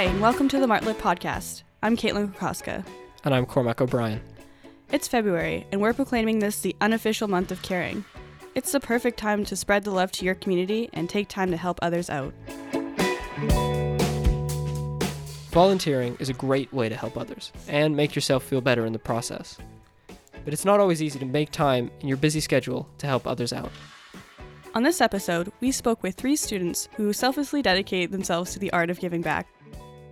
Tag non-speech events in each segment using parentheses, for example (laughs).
Hi, and welcome to the Martlet Podcast. I'm Caitlin Kokoska. And I'm Cormac O'Brien. It's February, and we're proclaiming this the unofficial month of caring. It's the perfect time to spread the love to your community and take time to help others out. Volunteering is a great way to help others and make yourself feel better in the process. But it's not always easy to make time in your busy schedule to help others out. On this episode, we spoke with three students who selflessly dedicate themselves to the art of giving back.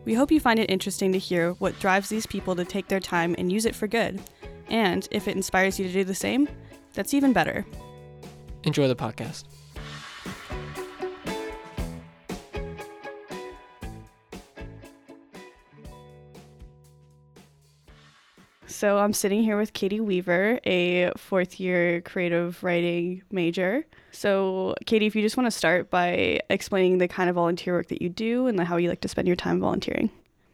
We hope you find it interesting to hear what drives these people to take their time and use it for good. And if it inspires you to do the same, that's even better. Enjoy the podcast. So I'm sitting here with Katie Weaver, a fourth year creative writing major. So, Katie, if you just want to start by explaining the kind of volunteer work that you do and how you like to spend your time volunteering.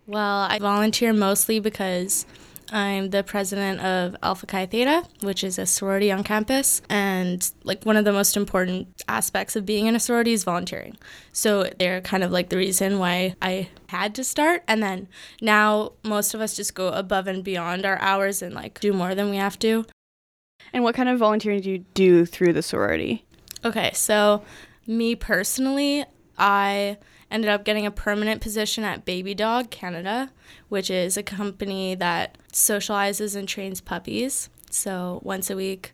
Well, I volunteer mostly because I'm the president of Alpha Chi Theta, which is a sorority on campus. And like one of the most important aspects of being in a sorority is volunteering. So they're kind of like the reason why I had to start. And then now most of us just go above and beyond our hours and like do more than we have to. And what kind of volunteering do you do through the sorority? Okay, so me personally, I ended up getting a permanent position at Baby Dog Canada, which is a company that socializes and trains puppies. So once a week,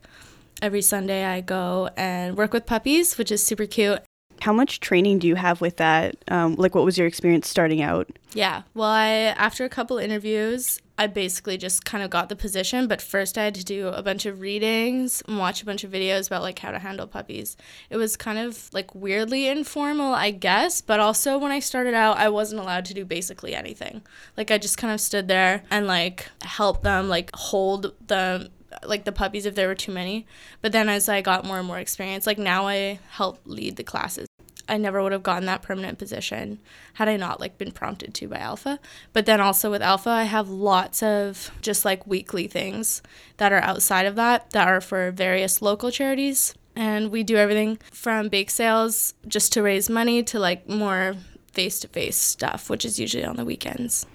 every Sunday, I go and work with puppies, which is super cute. How much training do you have with that? Um, like, what was your experience starting out? Yeah, well, I after a couple interviews, I basically just kind of got the position, but first I had to do a bunch of readings and watch a bunch of videos about like how to handle puppies. It was kind of like weirdly informal, I guess, but also when I started out, I wasn't allowed to do basically anything. Like I just kind of stood there and like helped them like hold them like the puppies if there were too many. But then as I got more and more experience, like now I help lead the classes. I never would have gotten that permanent position had I not like been prompted to by Alpha. But then also with Alpha, I have lots of just like weekly things that are outside of that that are for various local charities. And we do everything from bake sales just to raise money to like more face to face stuff, which is usually on the weekends.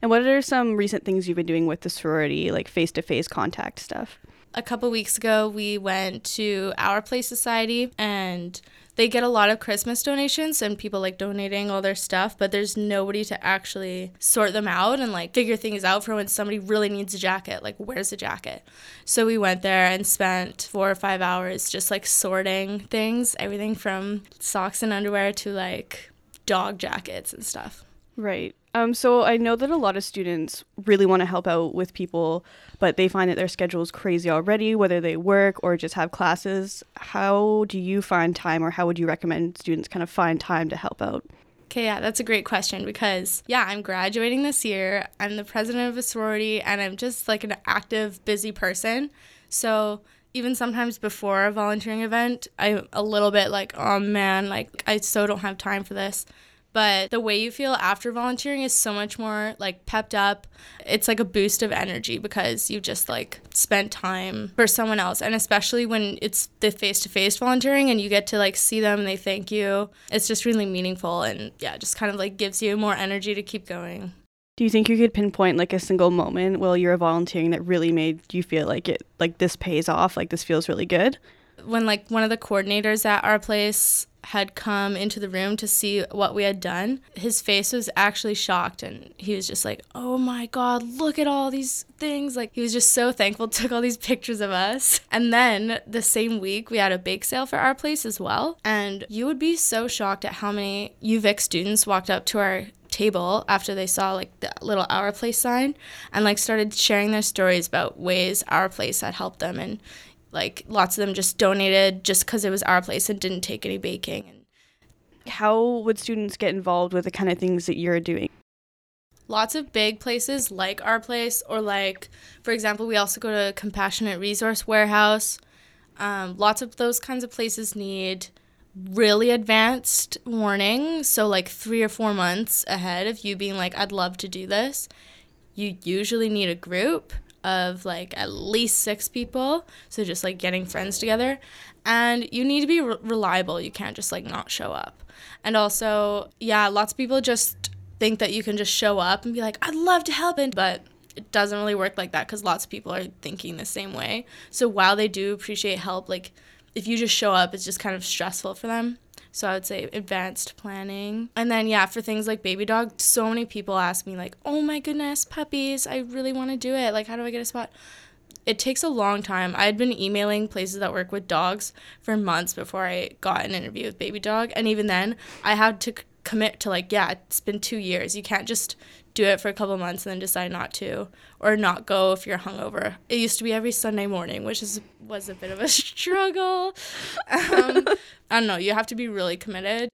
And what are some recent things you've been doing with the sorority, like face to face contact stuff? A couple weeks ago, we went to Our Place Society and they get a lot of Christmas donations and people like donating all their stuff, but there's nobody to actually sort them out and like figure things out for when somebody really needs a jacket. Like, where's the jacket? So we went there and spent four or five hours just like sorting things, everything from socks and underwear to like dog jackets and stuff. Right. Um, so I know that a lot of students really want to help out with people, but they find that their schedule is crazy already, whether they work or just have classes. How do you find time, or how would you recommend students kind of find time to help out? Okay, yeah, that's a great question because, yeah, I'm graduating this year. I'm the president of a sorority, and I'm just like an active, busy person. So even sometimes before a volunteering event, I'm a little bit like, oh man, like I so don't have time for this but the way you feel after volunteering is so much more like pepped up. It's like a boost of energy because you just like spent time for someone else. And especially when it's the face to face volunteering and you get to like see them and they thank you, it's just really meaningful and yeah, just kind of like gives you more energy to keep going. Do you think you could pinpoint like a single moment while you were volunteering that really made you feel like it like this pays off, like this feels really good? When like one of the coordinators at our place had come into the room to see what we had done, his face was actually shocked and he was just like, "Oh my god, look at all these things." Like he was just so thankful, (laughs) took all these pictures of us. And then the same week we had a bake sale for our place as well, and you would be so shocked at how many UVic students walked up to our table after they saw like the little our place sign and like started sharing their stories about ways our place had helped them and like lots of them just donated just because it was our place and didn't take any baking. How would students get involved with the kind of things that you're doing? Lots of big places like our place, or like, for example, we also go to Compassionate Resource Warehouse. Um, lots of those kinds of places need really advanced warning. So, like, three or four months ahead of you being like, I'd love to do this. You usually need a group of like at least six people. So just like getting friends together. And you need to be re- reliable. You can't just like not show up. And also, yeah, lots of people just think that you can just show up and be like, I'd love to help, and but it doesn't really work like that because lots of people are thinking the same way. So while they do appreciate help, like if you just show up, it's just kind of stressful for them. So I would say advanced planning. And then yeah, for things like baby dog, so many people ask me like, "Oh my goodness, puppies, I really want to do it. Like how do I get a spot?" It takes a long time. I had been emailing places that work with dogs for months before I got an interview with baby dog, and even then, I had to commit to like, yeah, it's been 2 years. You can't just do it for a couple months and then decide not to or not go if you're hungover. It used to be every Sunday morning, which is was a bit of a (laughs) struggle. Um, I don't know. You have to be really committed.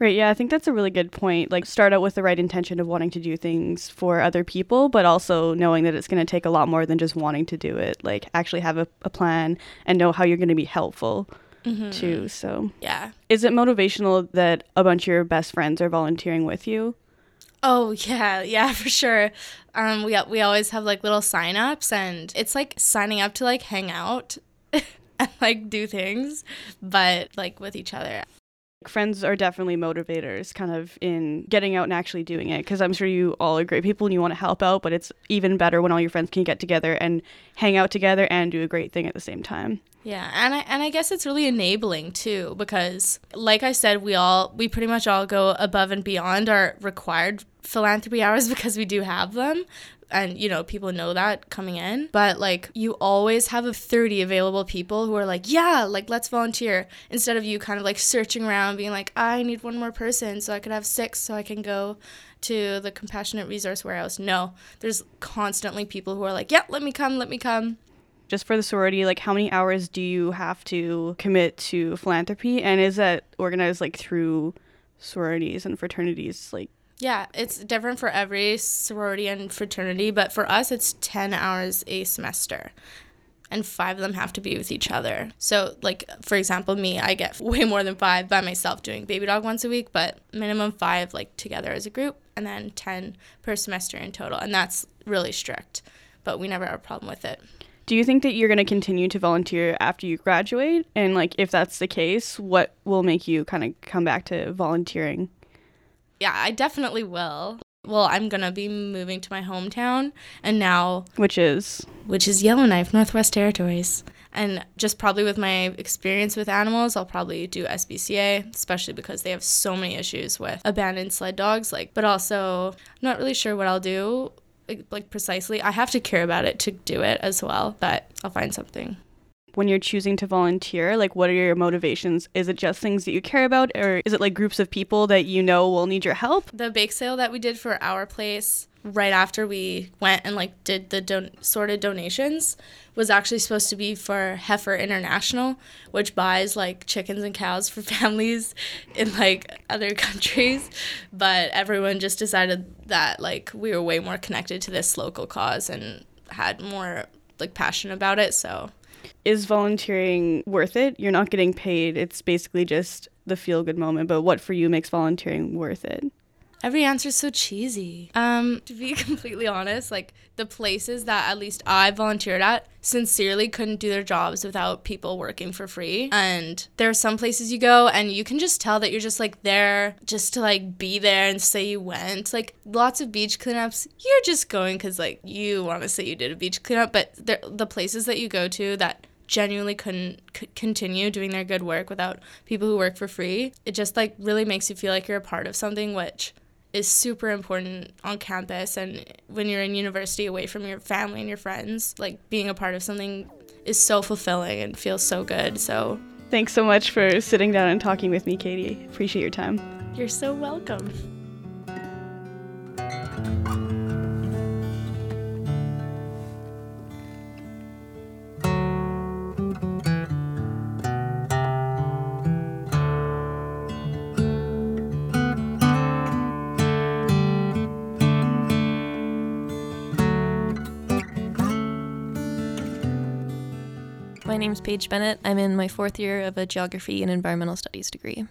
Right, yeah, I think that's a really good point. Like, start out with the right intention of wanting to do things for other people, but also knowing that it's going to take a lot more than just wanting to do it. Like, actually have a, a plan and know how you're going to be helpful Mm-hmm. too. So, Yeah. is it motivational that a bunch of your best friends are volunteering with you? Oh yeah, yeah, for sure. Um, we we always have like little sign ups, and it's like signing up to like hang out (laughs) and like do things, but like with each other. Friends are definitely motivators, kind of in getting out and actually doing it. Because I'm sure you all are great people and you want to help out, but it's even better when all your friends can get together and hang out together and do a great thing at the same time. Yeah, and I and I guess it's really enabling too because like I said, we all we pretty much all go above and beyond our required philanthropy hours (laughs) because we do have them. And you know, people know that coming in. But like you always have a 30 available people who are like, "Yeah, like let's volunteer." Instead of you kind of like searching around being like, "I need one more person so I could have six so I can go to the compassionate resource warehouse." No. There's constantly people who are like, "Yeah, let me come, let me come." Just for the sorority, like how many hours do you have to commit to philanthropy? And is that organized like through sororities and fraternities? Like, Yeah, it's different for every sorority and fraternity, but for us, it's 10 hours a semester. And five of them have to be with each other. So, like, for example, me, I get (laughs) way more than five by myself doing baby dog once a week, but minimum five, like, together as a group, and then 10 per semester in total. And that's really strict, but we never have a problem with it. do you think that you're going to continue to volunteer after you graduate? And like, if that's the case, what will make you kind of come back to volunteering? Yeah, I definitely will. Well, I'm gonna be moving to my hometown, and now Which is which is Yellowknife, Northwest Territories. And just probably with my experience with animals, I'll probably do SPCA, especially because they have so many issues with abandoned sled dogs. Like, but also, I'm not really sure what I'll do, like, like precisely. I have to care about it to do it as well, but I'll find something. When you're choosing to volunteer, like what are your motivations? Is it just things that you care about or is it like groups of people that you know will need your help? The bake sale that we did for our place right after we went and like did the don- sorted donations was actually supposed to be for Heifer International, which buys like chickens and cows for (laughs) families in like other countries. But everyone just decided that like we were way more connected to this local cause and had more like passion about it. So Is volunteering worth it? You're not getting paid. It's basically just the feel good moment, but what for you makes volunteering worth it? Every answer is so cheesy. Um, to be (laughs) completely honest, like the places that at least I volunteered at sincerely couldn't do their jobs without people working for free. And there are some places you go and you can just tell that you're just like there just to like be there and say you went. Like lots of beach cleanups, you're just going because like you want to say you did a beach cleanup, but the places that you go to that genuinely couldn't c- continue doing their good work without people who work for free. It just like really makes you feel like you're a part of something which is super important on campus and when you're in university away from your family and your friends like being a part of something is so fulfilling and feels so good so Thanks so much for sitting down and talking with me, Katie. Appreciate your time. you're so welcome name's Paige Bennett. I'm in my fourth year of a geography and environmental studies degree.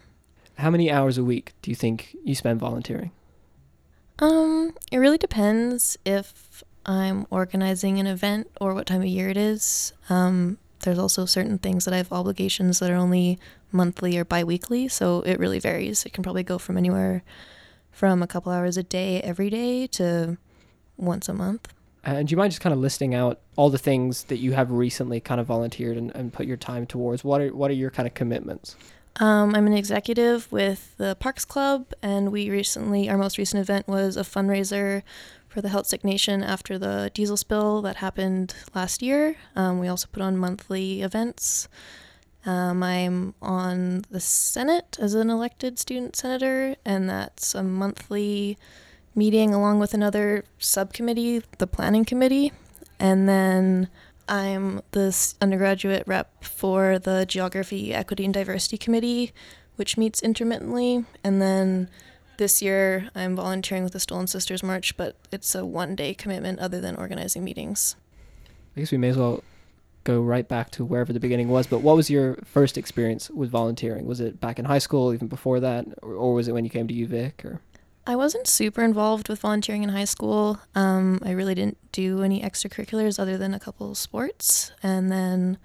How many hours a week do you think you spend volunteering? Um, it really depends if I'm organizing an event or what time of year it is. Um, there's also certain things that I have obligations that are only monthly or bi-weekly, so it really varies. It can probably go from anywhere from a couple hours a day every day to once a month. And do you mind just kind of listing out all the things that you have recently kind of volunteered and, and put your time towards? What are what are your kind of commitments? Um, I'm an executive with the Parks Club, and we recently, our most recent event was a fundraiser for the Heiltsuk Nation after the diesel spill that happened last year. Um, we also put on monthly events. Um, I'm on the Senate as an elected student senator, and that's a monthly meeting along with another subcommittee, the Planning Committee. And then I'm the undergraduate rep for the Geography, Equity, and Diversity Committee, which meets intermittently. And then this year I'm volunteering with the Stolen Sisters March, but it's a one day commitment other than organizing meetings. I guess we may as well go right back to wherever the beginning was. But what was your first experience with volunteering? Was it back in high school, even before that, or, or was it when you came to UVic? Or I wasn't super involved with volunteering in high school. Um, I really didn't do any extracurriculars other than a couple sports. And then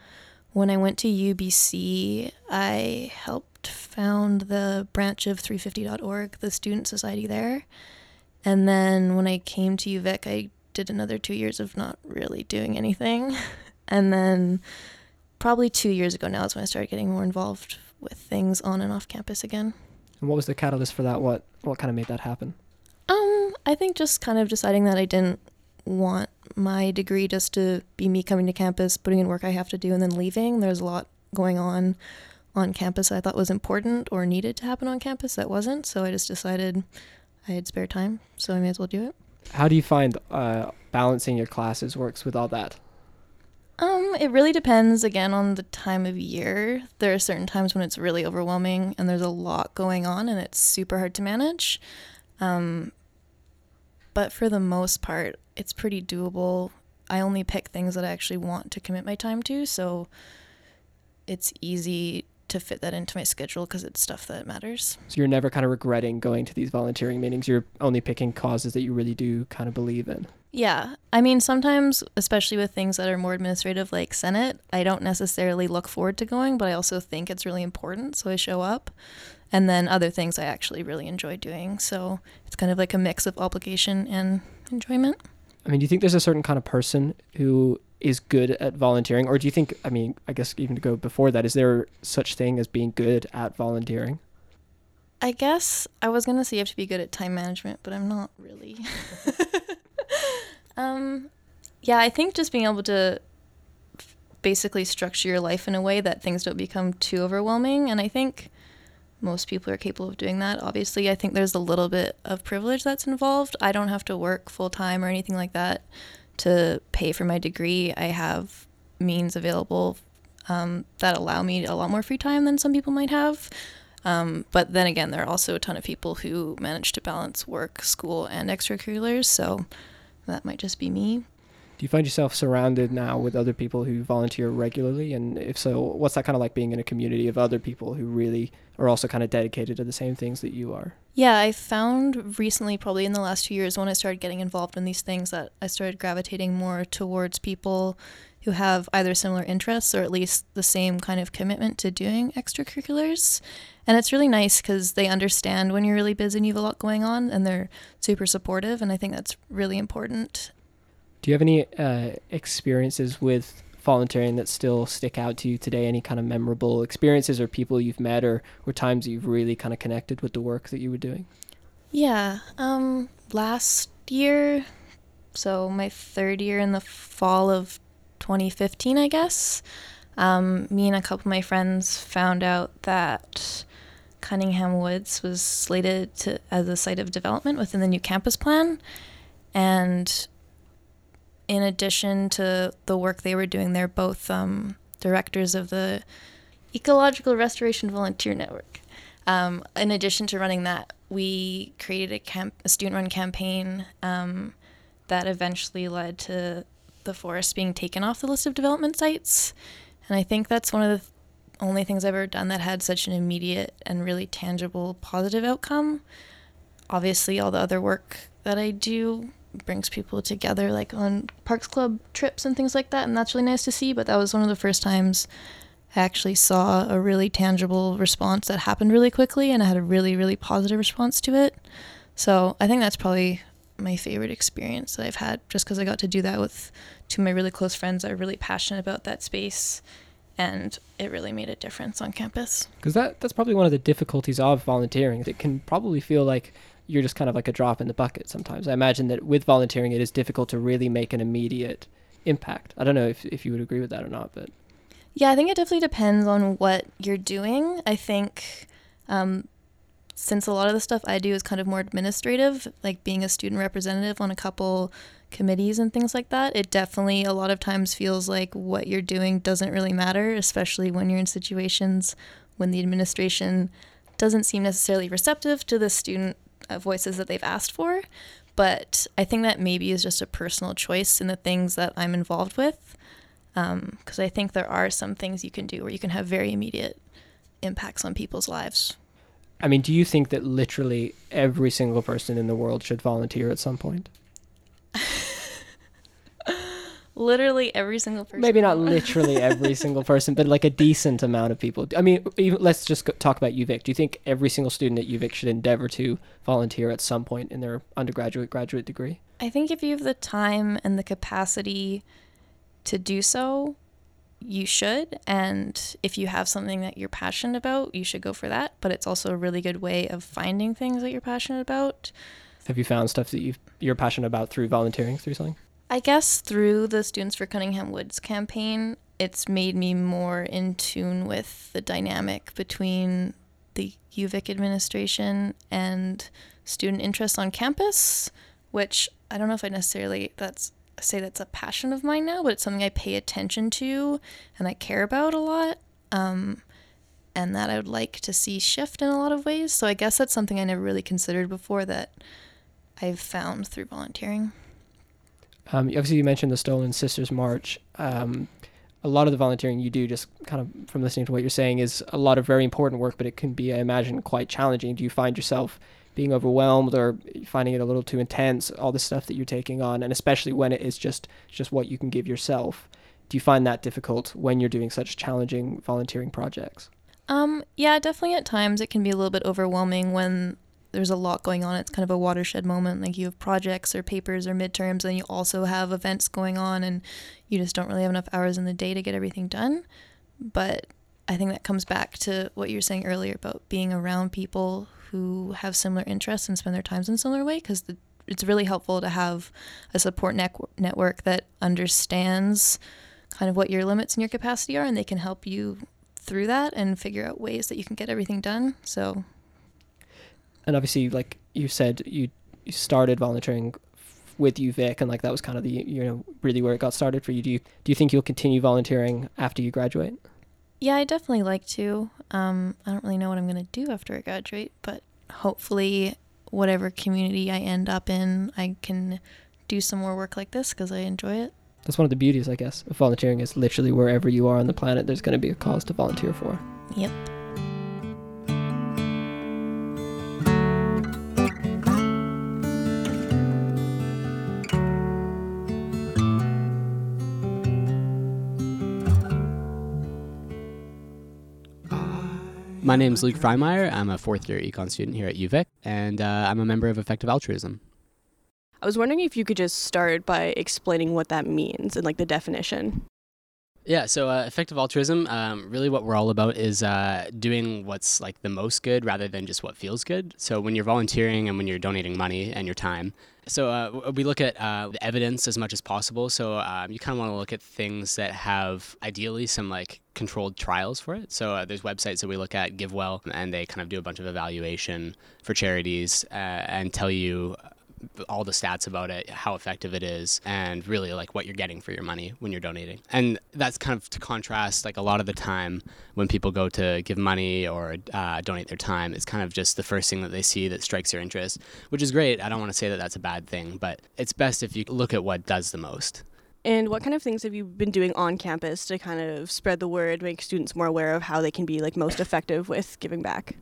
when I went to UBC, I helped found the branch of 350.org, the student society there. And then when I came to UVic, I did another two years of not really doing anything. (laughs) and then probably two years ago now is when I started getting more involved with things on and off campus again. And what was the catalyst for that? What what kind of made that happen? Um, I think just kind of deciding that I didn't want my degree just to be me coming to campus, putting in work I have to do, and then leaving. There's a lot going on on campus I thought was important or needed to happen on campus that wasn't. So I just decided I had spare time, so I may as well do it. How do you find uh, balancing your classes works with all that? Um, it really depends again on the time of year. There are certain times when it's really overwhelming and there's a lot going on and it's super hard to manage. Um, but for the most part, it's pretty doable. I only pick things that I actually want to commit my time to, so it's easy to fit that into my schedule because it's stuff that matters. So you're never kind of regretting going to these volunteering meetings. You're only picking causes that you really do kind of believe in. Yeah. I mean, sometimes, especially with things that are more administrative like Senate, I don't necessarily look forward to going, but I also think it's really important. So I show up. And then other things I actually really enjoy doing. So it's kind of like a mix of obligation and enjoyment. I mean, do you think there's a certain kind of person who is good at volunteering or do you think i mean i guess even to go before that is there such thing as being good at volunteering i guess i was going to say you have to be good at time management but i'm not really (laughs) um yeah i think just being able to basically structure your life in a way that things don't become too overwhelming and i think most people are capable of doing that obviously i think there's a little bit of privilege that's involved i don't have to work full time or anything like that to pay for my degree, I have means available um, that allow me a lot more free time than some people might have. Um, but then again, there are also a ton of people who manage to balance work, school, and extracurriculars. So that might just be me. Do you find yourself surrounded now with other people who volunteer regularly? And if so, what's that kind of like being in a community of other people who really are also kind of dedicated to the same things that you are? Yeah, I found recently, probably in the last two years, when I started getting involved in these things, that I started gravitating more towards people who have either similar interests or at least the same kind of commitment to doing extracurriculars. And it's really nice because they understand when you're really busy and you have a lot going on, and they're super supportive. And I think that's really important. Do you have any uh, experiences with volunteering that still stick out to you today? Any kind of memorable experiences or people you've met or, or times you've really kind of connected with the work that you were doing? Yeah. Um, last year, so my third year in the fall of 2015, I guess, um, me and a couple of my friends found out that Cunningham Woods was slated to as a site of development within the new campus plan. And in addition to the work they were doing, they're both um, directors of the Ecological Restoration Volunteer Network. Um, in addition to running that, we created a, camp- a student-run campaign um, that eventually led to the forest being taken off the list of development sites. And I think that's one of the only things I've ever done that had such an immediate and really tangible positive outcome. Obviously, all the other work that I do brings people together like on Parks Club trips and things like that and that's really nice to see but that was one of the first times I actually saw a really tangible response that happened really quickly and I had a really really positive response to it So I think that's probably my favorite experience that I've had just because I got to do that with two of my really close friends that are really passionate about that space and it really made a difference on campus. Because that that's probably one of the difficulties of volunteering. It can probably feel like you're just kind of like a drop in the bucket sometimes. I imagine that with volunteering, it is difficult to really make an immediate impact. I don't know if if you would agree with that or not, but yeah, I think it definitely depends on what you're doing. I think um, since a lot of the stuff I do is kind of more administrative, like being a student representative on a couple committees and things like that, it definitely a lot of times feels like what you're doing doesn't really matter, especially when you're in situations when the administration doesn't seem necessarily receptive to the student uh, voices that they've asked for. But I think that maybe is just a personal choice in the things that I'm involved with. Because um, I think there are some things you can do where you can have very immediate impacts on people's lives. I mean, do you think that literally every single person in the world should volunteer at some point? (laughs) literally every single person. Maybe not literally every (laughs) single person, but like a decent amount of people. I mean, even, let's just go, talk about UVic. Do you think every single student at UVic should endeavor to volunteer at some point in their undergraduate, graduate degree? I think if you have the time and the capacity to do so, you should. And if you have something that you're passionate about, you should go for that. But it's also a really good way of finding things that you're passionate about. Have you found stuff that you you're passionate about through volunteering through something? I guess through the Students for Cunningham Woods campaign, it's made me more in tune with the dynamic between the UVic administration and student interest on campus, which I don't know if I necessarily that's say that's a passion of mine now, but it's something I pay attention to and I care about a lot. Um, and that I would like to see shift in a lot of ways. So I guess that's something I never really considered before that I've found through volunteering. Um, obviously, you mentioned the Stolen Sisters March. Um, a lot of the volunteering you do, just kind of from listening to what you're saying, is a lot of very important work, but it can be, I imagine, quite challenging. Do you find yourself being overwhelmed or finding it a little too intense? All the stuff that you're taking on, and especially when it is just just what you can give yourself. Do you find that difficult when you're doing such challenging volunteering projects? Um, yeah, definitely at times it can be a little bit overwhelming when there's a lot going on. It's kind of a watershed moment. Like you have projects or papers or midterms, and you also have events going on, and you just don't really have enough hours in the day to get everything done. But I think that comes back to what you were saying earlier about being around people who have similar interests and spend their times in a similar way, because it's really helpful to have a support network that understands kind of what your limits and your capacity are, and they can help you through that and figure out ways that you can get everything done. So and obviously, like you said, you, you started volunteering with UVic, and like that was kind of the you know really where it got started for you. Do you do you think you'll continue volunteering after you graduate? Yeah, I definitely like to. Um, I don't really know what I'm gonna do after I graduate, but hopefully, whatever community I end up in, I can do some more work like this because I enjoy it. That's one of the beauties, I guess, of volunteering is literally wherever you are on the planet, there's going to be a cause to volunteer for. Yep. My name is Luke Frymire. I'm a fourth year econ student here at UVic, and uh, I'm a member of Effective Altruism. I was wondering if you could just start by explaining what that means and like the definition. Yeah, so uh, effective altruism, um, really what we're all about is uh, doing what's like the most good rather than just what feels good. So when you're volunteering and when you're donating money and your time, so uh, we look at uh, evidence as much as possible. So um, you kind of want to look at things that have ideally some like controlled trials for it. So uh, there's websites that we look at, GiveWell, and they kind of do a bunch of evaluation for charities uh, and tell you all the stats about it, how effective it is, and really like what you're getting for your money when you're donating. And that's kind of to contrast, like a lot of the time when people go to give money or uh, donate their time, it's kind of just the first thing that they see that strikes their interest, which is great. I don't want to say that that's a bad thing, but it's best if you look at what does the most. And what kind of things have you been doing on campus to kind of spread the word, make students more aware of how they can be like most effective with giving back?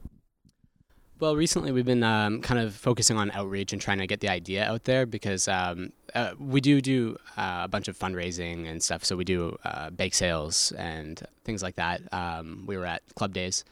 Well, recently we've been um, kind of focusing on outreach and trying to get the idea out there because um, uh, we do do uh, a bunch of fundraising and stuff. So we do uh, bake sales and things like that. Um, we were at club days,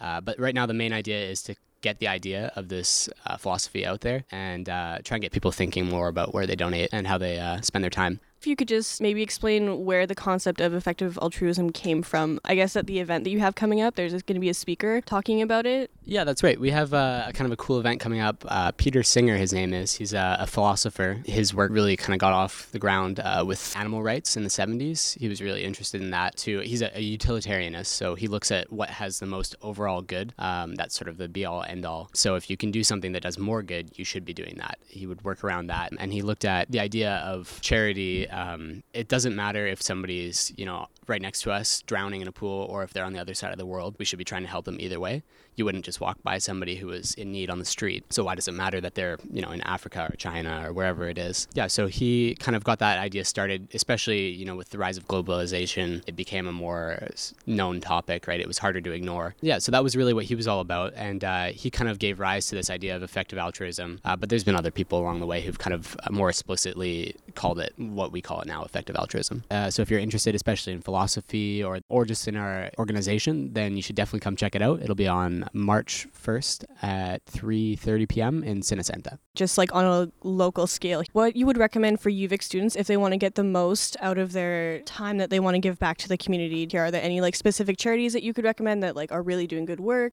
uh, but right now the main idea is to get the idea of this uh, philosophy out there and uh, try and get people thinking more about where they donate and how they spend their time. If you could just maybe explain where the concept of effective altruism came from. I guess at the event that you have coming up, there's going to be a speaker talking about it. Yeah, that's right. We have uh, a kind of a cool event coming up. Uh, Peter Singer, his name is. He's a, a philosopher. His work really kind of got off the ground uh, with animal rights in the 70s. He was really interested in that too. He's a, a utilitarianist, so he looks at what has the most overall good. Um, that's sort of the be all end all. So if you can do something that does more good, you should be doing that. He would work around that. And he looked at the idea of charity um, it doesn't matter if somebody's, you know, right next to us drowning in a pool or if they're on the other side of the world. We should be trying to help them either way. You wouldn't just walk by somebody who is in need on the street. So why does it matter that they're, you know, in Africa or China or wherever it is? Yeah, so he kind of got that idea started, especially, you know, with the rise of globalization. It became a more known topic, right? It was harder to ignore. Yeah, so that was really what he was all about. And uh, he kind of gave rise to this idea of effective altruism. Uh, but there's been other people along the way who've kind of more explicitly called it what we call it now effective altruism. Uh, so if you're interested, especially in philosophy or or just in our organization, then you should definitely come check it out. It'll be on March 1st at 3:30 p.m. in Cinecenta. Just like on a local scale, what you would recommend for UVic students if they want to get the most out of their time that they want to give back to the community? Here, are there any like specific charities that you could recommend that like are really doing good work?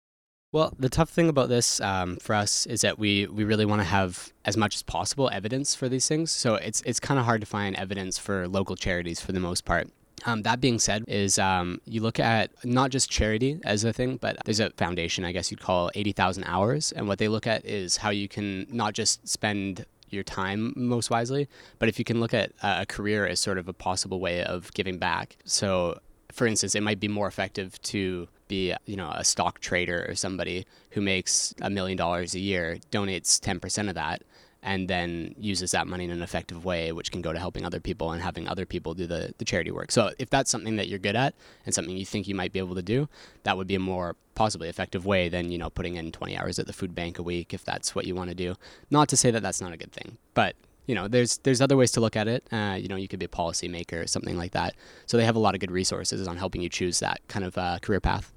Well, the tough thing about this um, for us is that we, we really want to have as much as possible evidence for these things. So it's it's kind of hard to find evidence for local charities for the most part. Um, that being said, is um, you look at not just charity as a thing, but there's a foundation, I guess you'd call 80,000 hours. And what they look at is how you can not just spend your time most wisely, but if you can look at a career as sort of a possible way of giving back. So, for instance, it might be more effective to be you know a stock trader or somebody who makes a million dollars a year donates 10% of that and then uses that money in an effective way which can go to helping other people and having other people do the, the charity work so if that's something that you're good at and something you think you might be able to do that would be a more possibly effective way than you know putting in 20 hours at the food bank a week if that's what you want to do not to say that that's not a good thing but you know, there's there's other ways to look at it. Uh, you know, you could be a policymaker or something like that. So they have a lot of good resources on helping you choose that kind of uh, career path.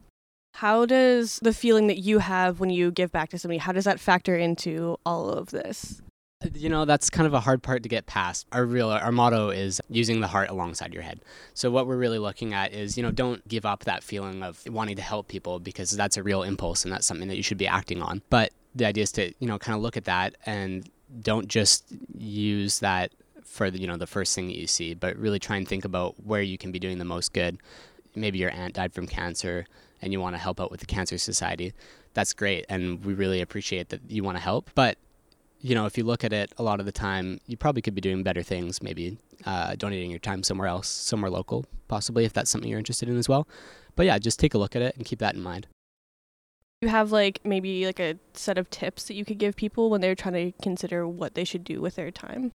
How does the feeling that you have when you give back to somebody, how does that factor into all of this? You know, that's kind of a hard part to get past. Our real our motto is using the heart alongside your head. So what we're really looking at is, you know, don't give up that feeling of wanting to help people because that's a real impulse and that's something that you should be acting on. But the idea is to, you know, kind of look at that and don't just use that for the, you know, the first thing that you see, but really try and think about where you can be doing the most good. Maybe your aunt died from cancer and you want to help out with the Cancer Society, that's great. And we really appreciate that you want to help. But, you know, if you look at it a lot of the time, you probably could be doing better things, maybe uh, donating your time somewhere else, somewhere local, possibly, if that's something you're interested in as well. But yeah, just take a look at it and keep that in mind. You have like maybe like a set of tips that you could give people when they're trying to consider what they should do with their time?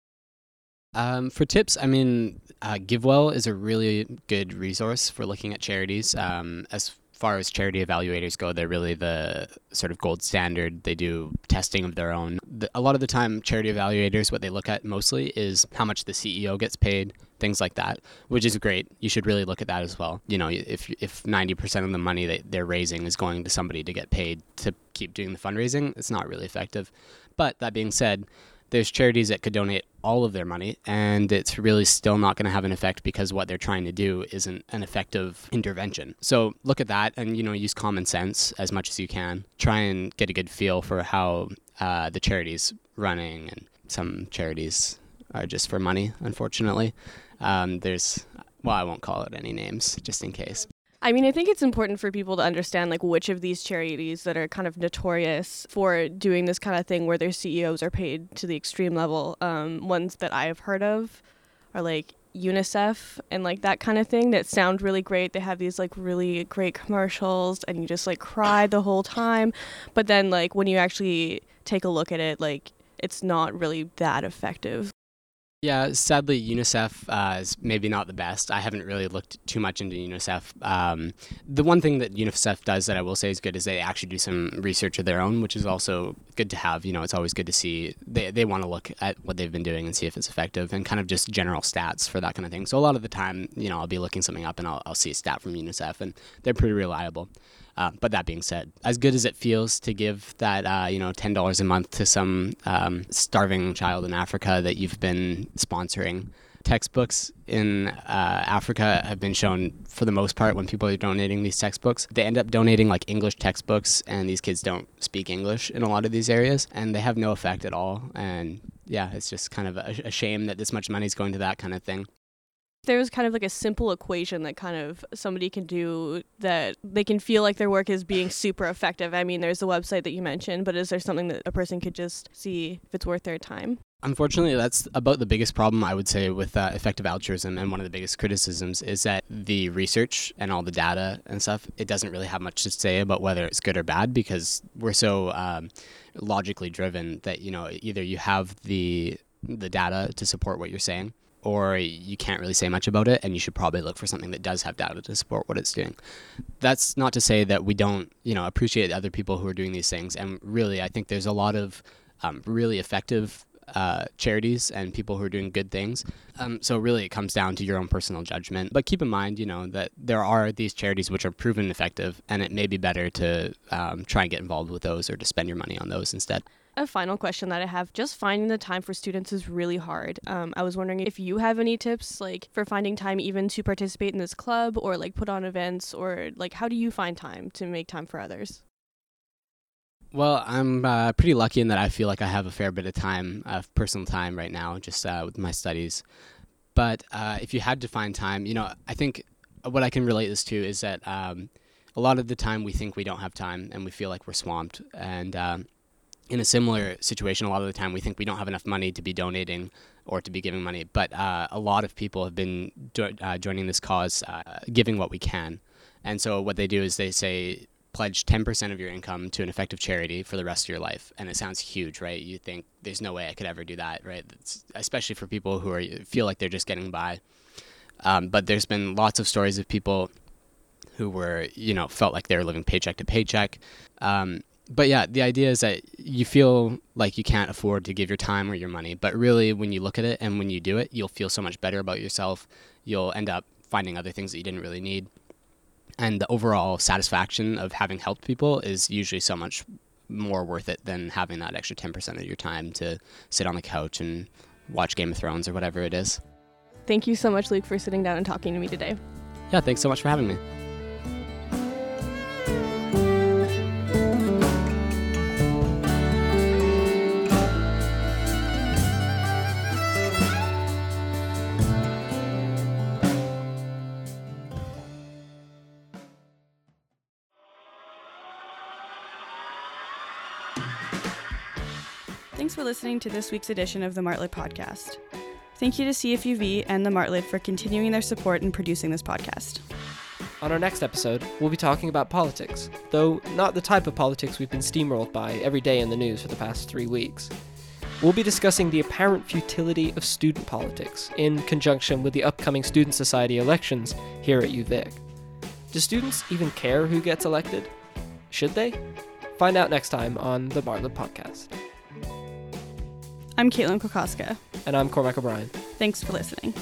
Um, for tips, I mean, uh, GiveWell is a really good resource for looking at charities. Um, as far as charity evaluators go, they're really the sort of gold standard. They do testing of their own. The, a lot of the time, charity evaluators, what they look at mostly is how much the CEO gets paid, things like that, which is great. You should really look at that as well. You know, if if 90% of the money that they're raising is going to somebody to get paid to keep doing the fundraising, it's not really effective. But that being said, there's charities that could donate all of their money and it's really still not going to have an effect because what they're trying to do isn't an effective intervention. So look at that and you know use common sense as much as you can. Try and get a good feel for how uh, the charities running and some charities are just for money unfortunately. Um, there's well i won't call it any names just in case I mean, I think it's important for people to understand like which of these charities that are kind of notorious for doing this kind of thing where their CEOs are paid to the extreme level. Um, ones that I have heard of are like UNICEF and like that kind of thing that sound really great. They have these like really great commercials and you just like cry the whole time. But then like when you actually take a look at it, like it's not really that effective. Yeah, sadly, UNICEF uh, is maybe not the best. I haven't really looked too much into UNICEF. Um, the one thing that UNICEF does that I will say is good is they actually do some research of their own, which is also good to have. You know, it's always good to see. They, they want to look at what they've been doing and see if it's effective and kind of just general stats for that kind of thing. So a lot of the time, you know, I'll be looking something up and I'll, I'll see a stat from UNICEF and they're pretty reliable. Uh, but that being said, as good as it feels to give that uh, you know ten dollars a month to some um, starving child in Africa that you've been sponsoring, textbooks in uh, Africa have been shown for the most part when people are donating these textbooks, they end up donating like English textbooks, and these kids don't speak English in a lot of these areas, and they have no effect at all. And yeah, it's just kind of a, a shame that this much money is going to that kind of thing there's kind of like a simple equation that kind of somebody can do that they can feel like their work is being (laughs) super effective. I mean, there's the website that you mentioned, but is there something that a person could just see if it's worth their time? Unfortunately, that's about the biggest problem I would say with uh, effective altruism, and one of the biggest criticisms is that the research and all the data and stuff it doesn't really have much to say about whether it's good or bad because we're so um, logically driven that you know either you have the the data to support what you're saying or you can't really say much about it and you should probably look for something that does have data to support what it's doing that's not to say that we don't you know appreciate other people who are doing these things and really i think there's a lot of um, really effective uh, charities and people who are doing good things. Um, so really, it comes down to your own personal judgment. But keep in mind, you know, that there are these charities which are proven effective, and it may be better to um, try and get involved with those or to spend your money on those instead a final question that I have. Just finding the time for students is really hard. Um, I was wondering if you have any tips, like for finding time even to participate in this club or like put on events, or like how do you find time to make time for others? Well, I'm uh, pretty lucky in that I feel like I have a fair bit of time, of personal time right now, just uh, with my studies. But uh, if you had to find time, you know, I think what I can relate this to is that um, a lot of the time we think we don't have time and we feel like we're swamped. And um, in a similar situation, a lot of the time we think we don't have enough money to be donating or to be giving money, but uh, a lot of people have been jo- uh, joining this cause, uh, giving what we can. And so what they do is they say, pledge 10% of your income to an effective charity for the rest of your life. And it sounds huge, right? You think there's no way I could ever do that, right? It's, especially for people who are feel like they're just getting by. Um, but there's been lots of stories of people who were, you know, felt like they were living paycheck to paycheck. Um, but yeah, the idea is that you feel like you can't afford to give your time or your money, but really, when you look at it and when you do it, you'll feel so much better about yourself. You'll end up finding other things that you didn't really need, and the overall satisfaction of having helped people is usually so much more worth it than having that extra ten percent of your time to sit on the couch and watch Game of Thrones or whatever it is. Thank you so much, Luke, for sitting down and talking to me today. Yeah, thanks so much for having me. Thanks for listening to this week's edition of the Martlet Podcast. Thank you to CFUV and the Martlet for continuing their support in producing this podcast. On our next episode, we'll be talking about politics, though not the type of politics we've been steamrolled by every day in the news for the past three weeks. We'll be discussing the apparent futility of student politics in conjunction with the upcoming Student Society elections here at UVic. Do students even care who gets elected? Should they? Find out next time on the Martlet Podcast. I'm Caitlin Kokoska. And I'm Cormac O'Brien. Thanks for listening.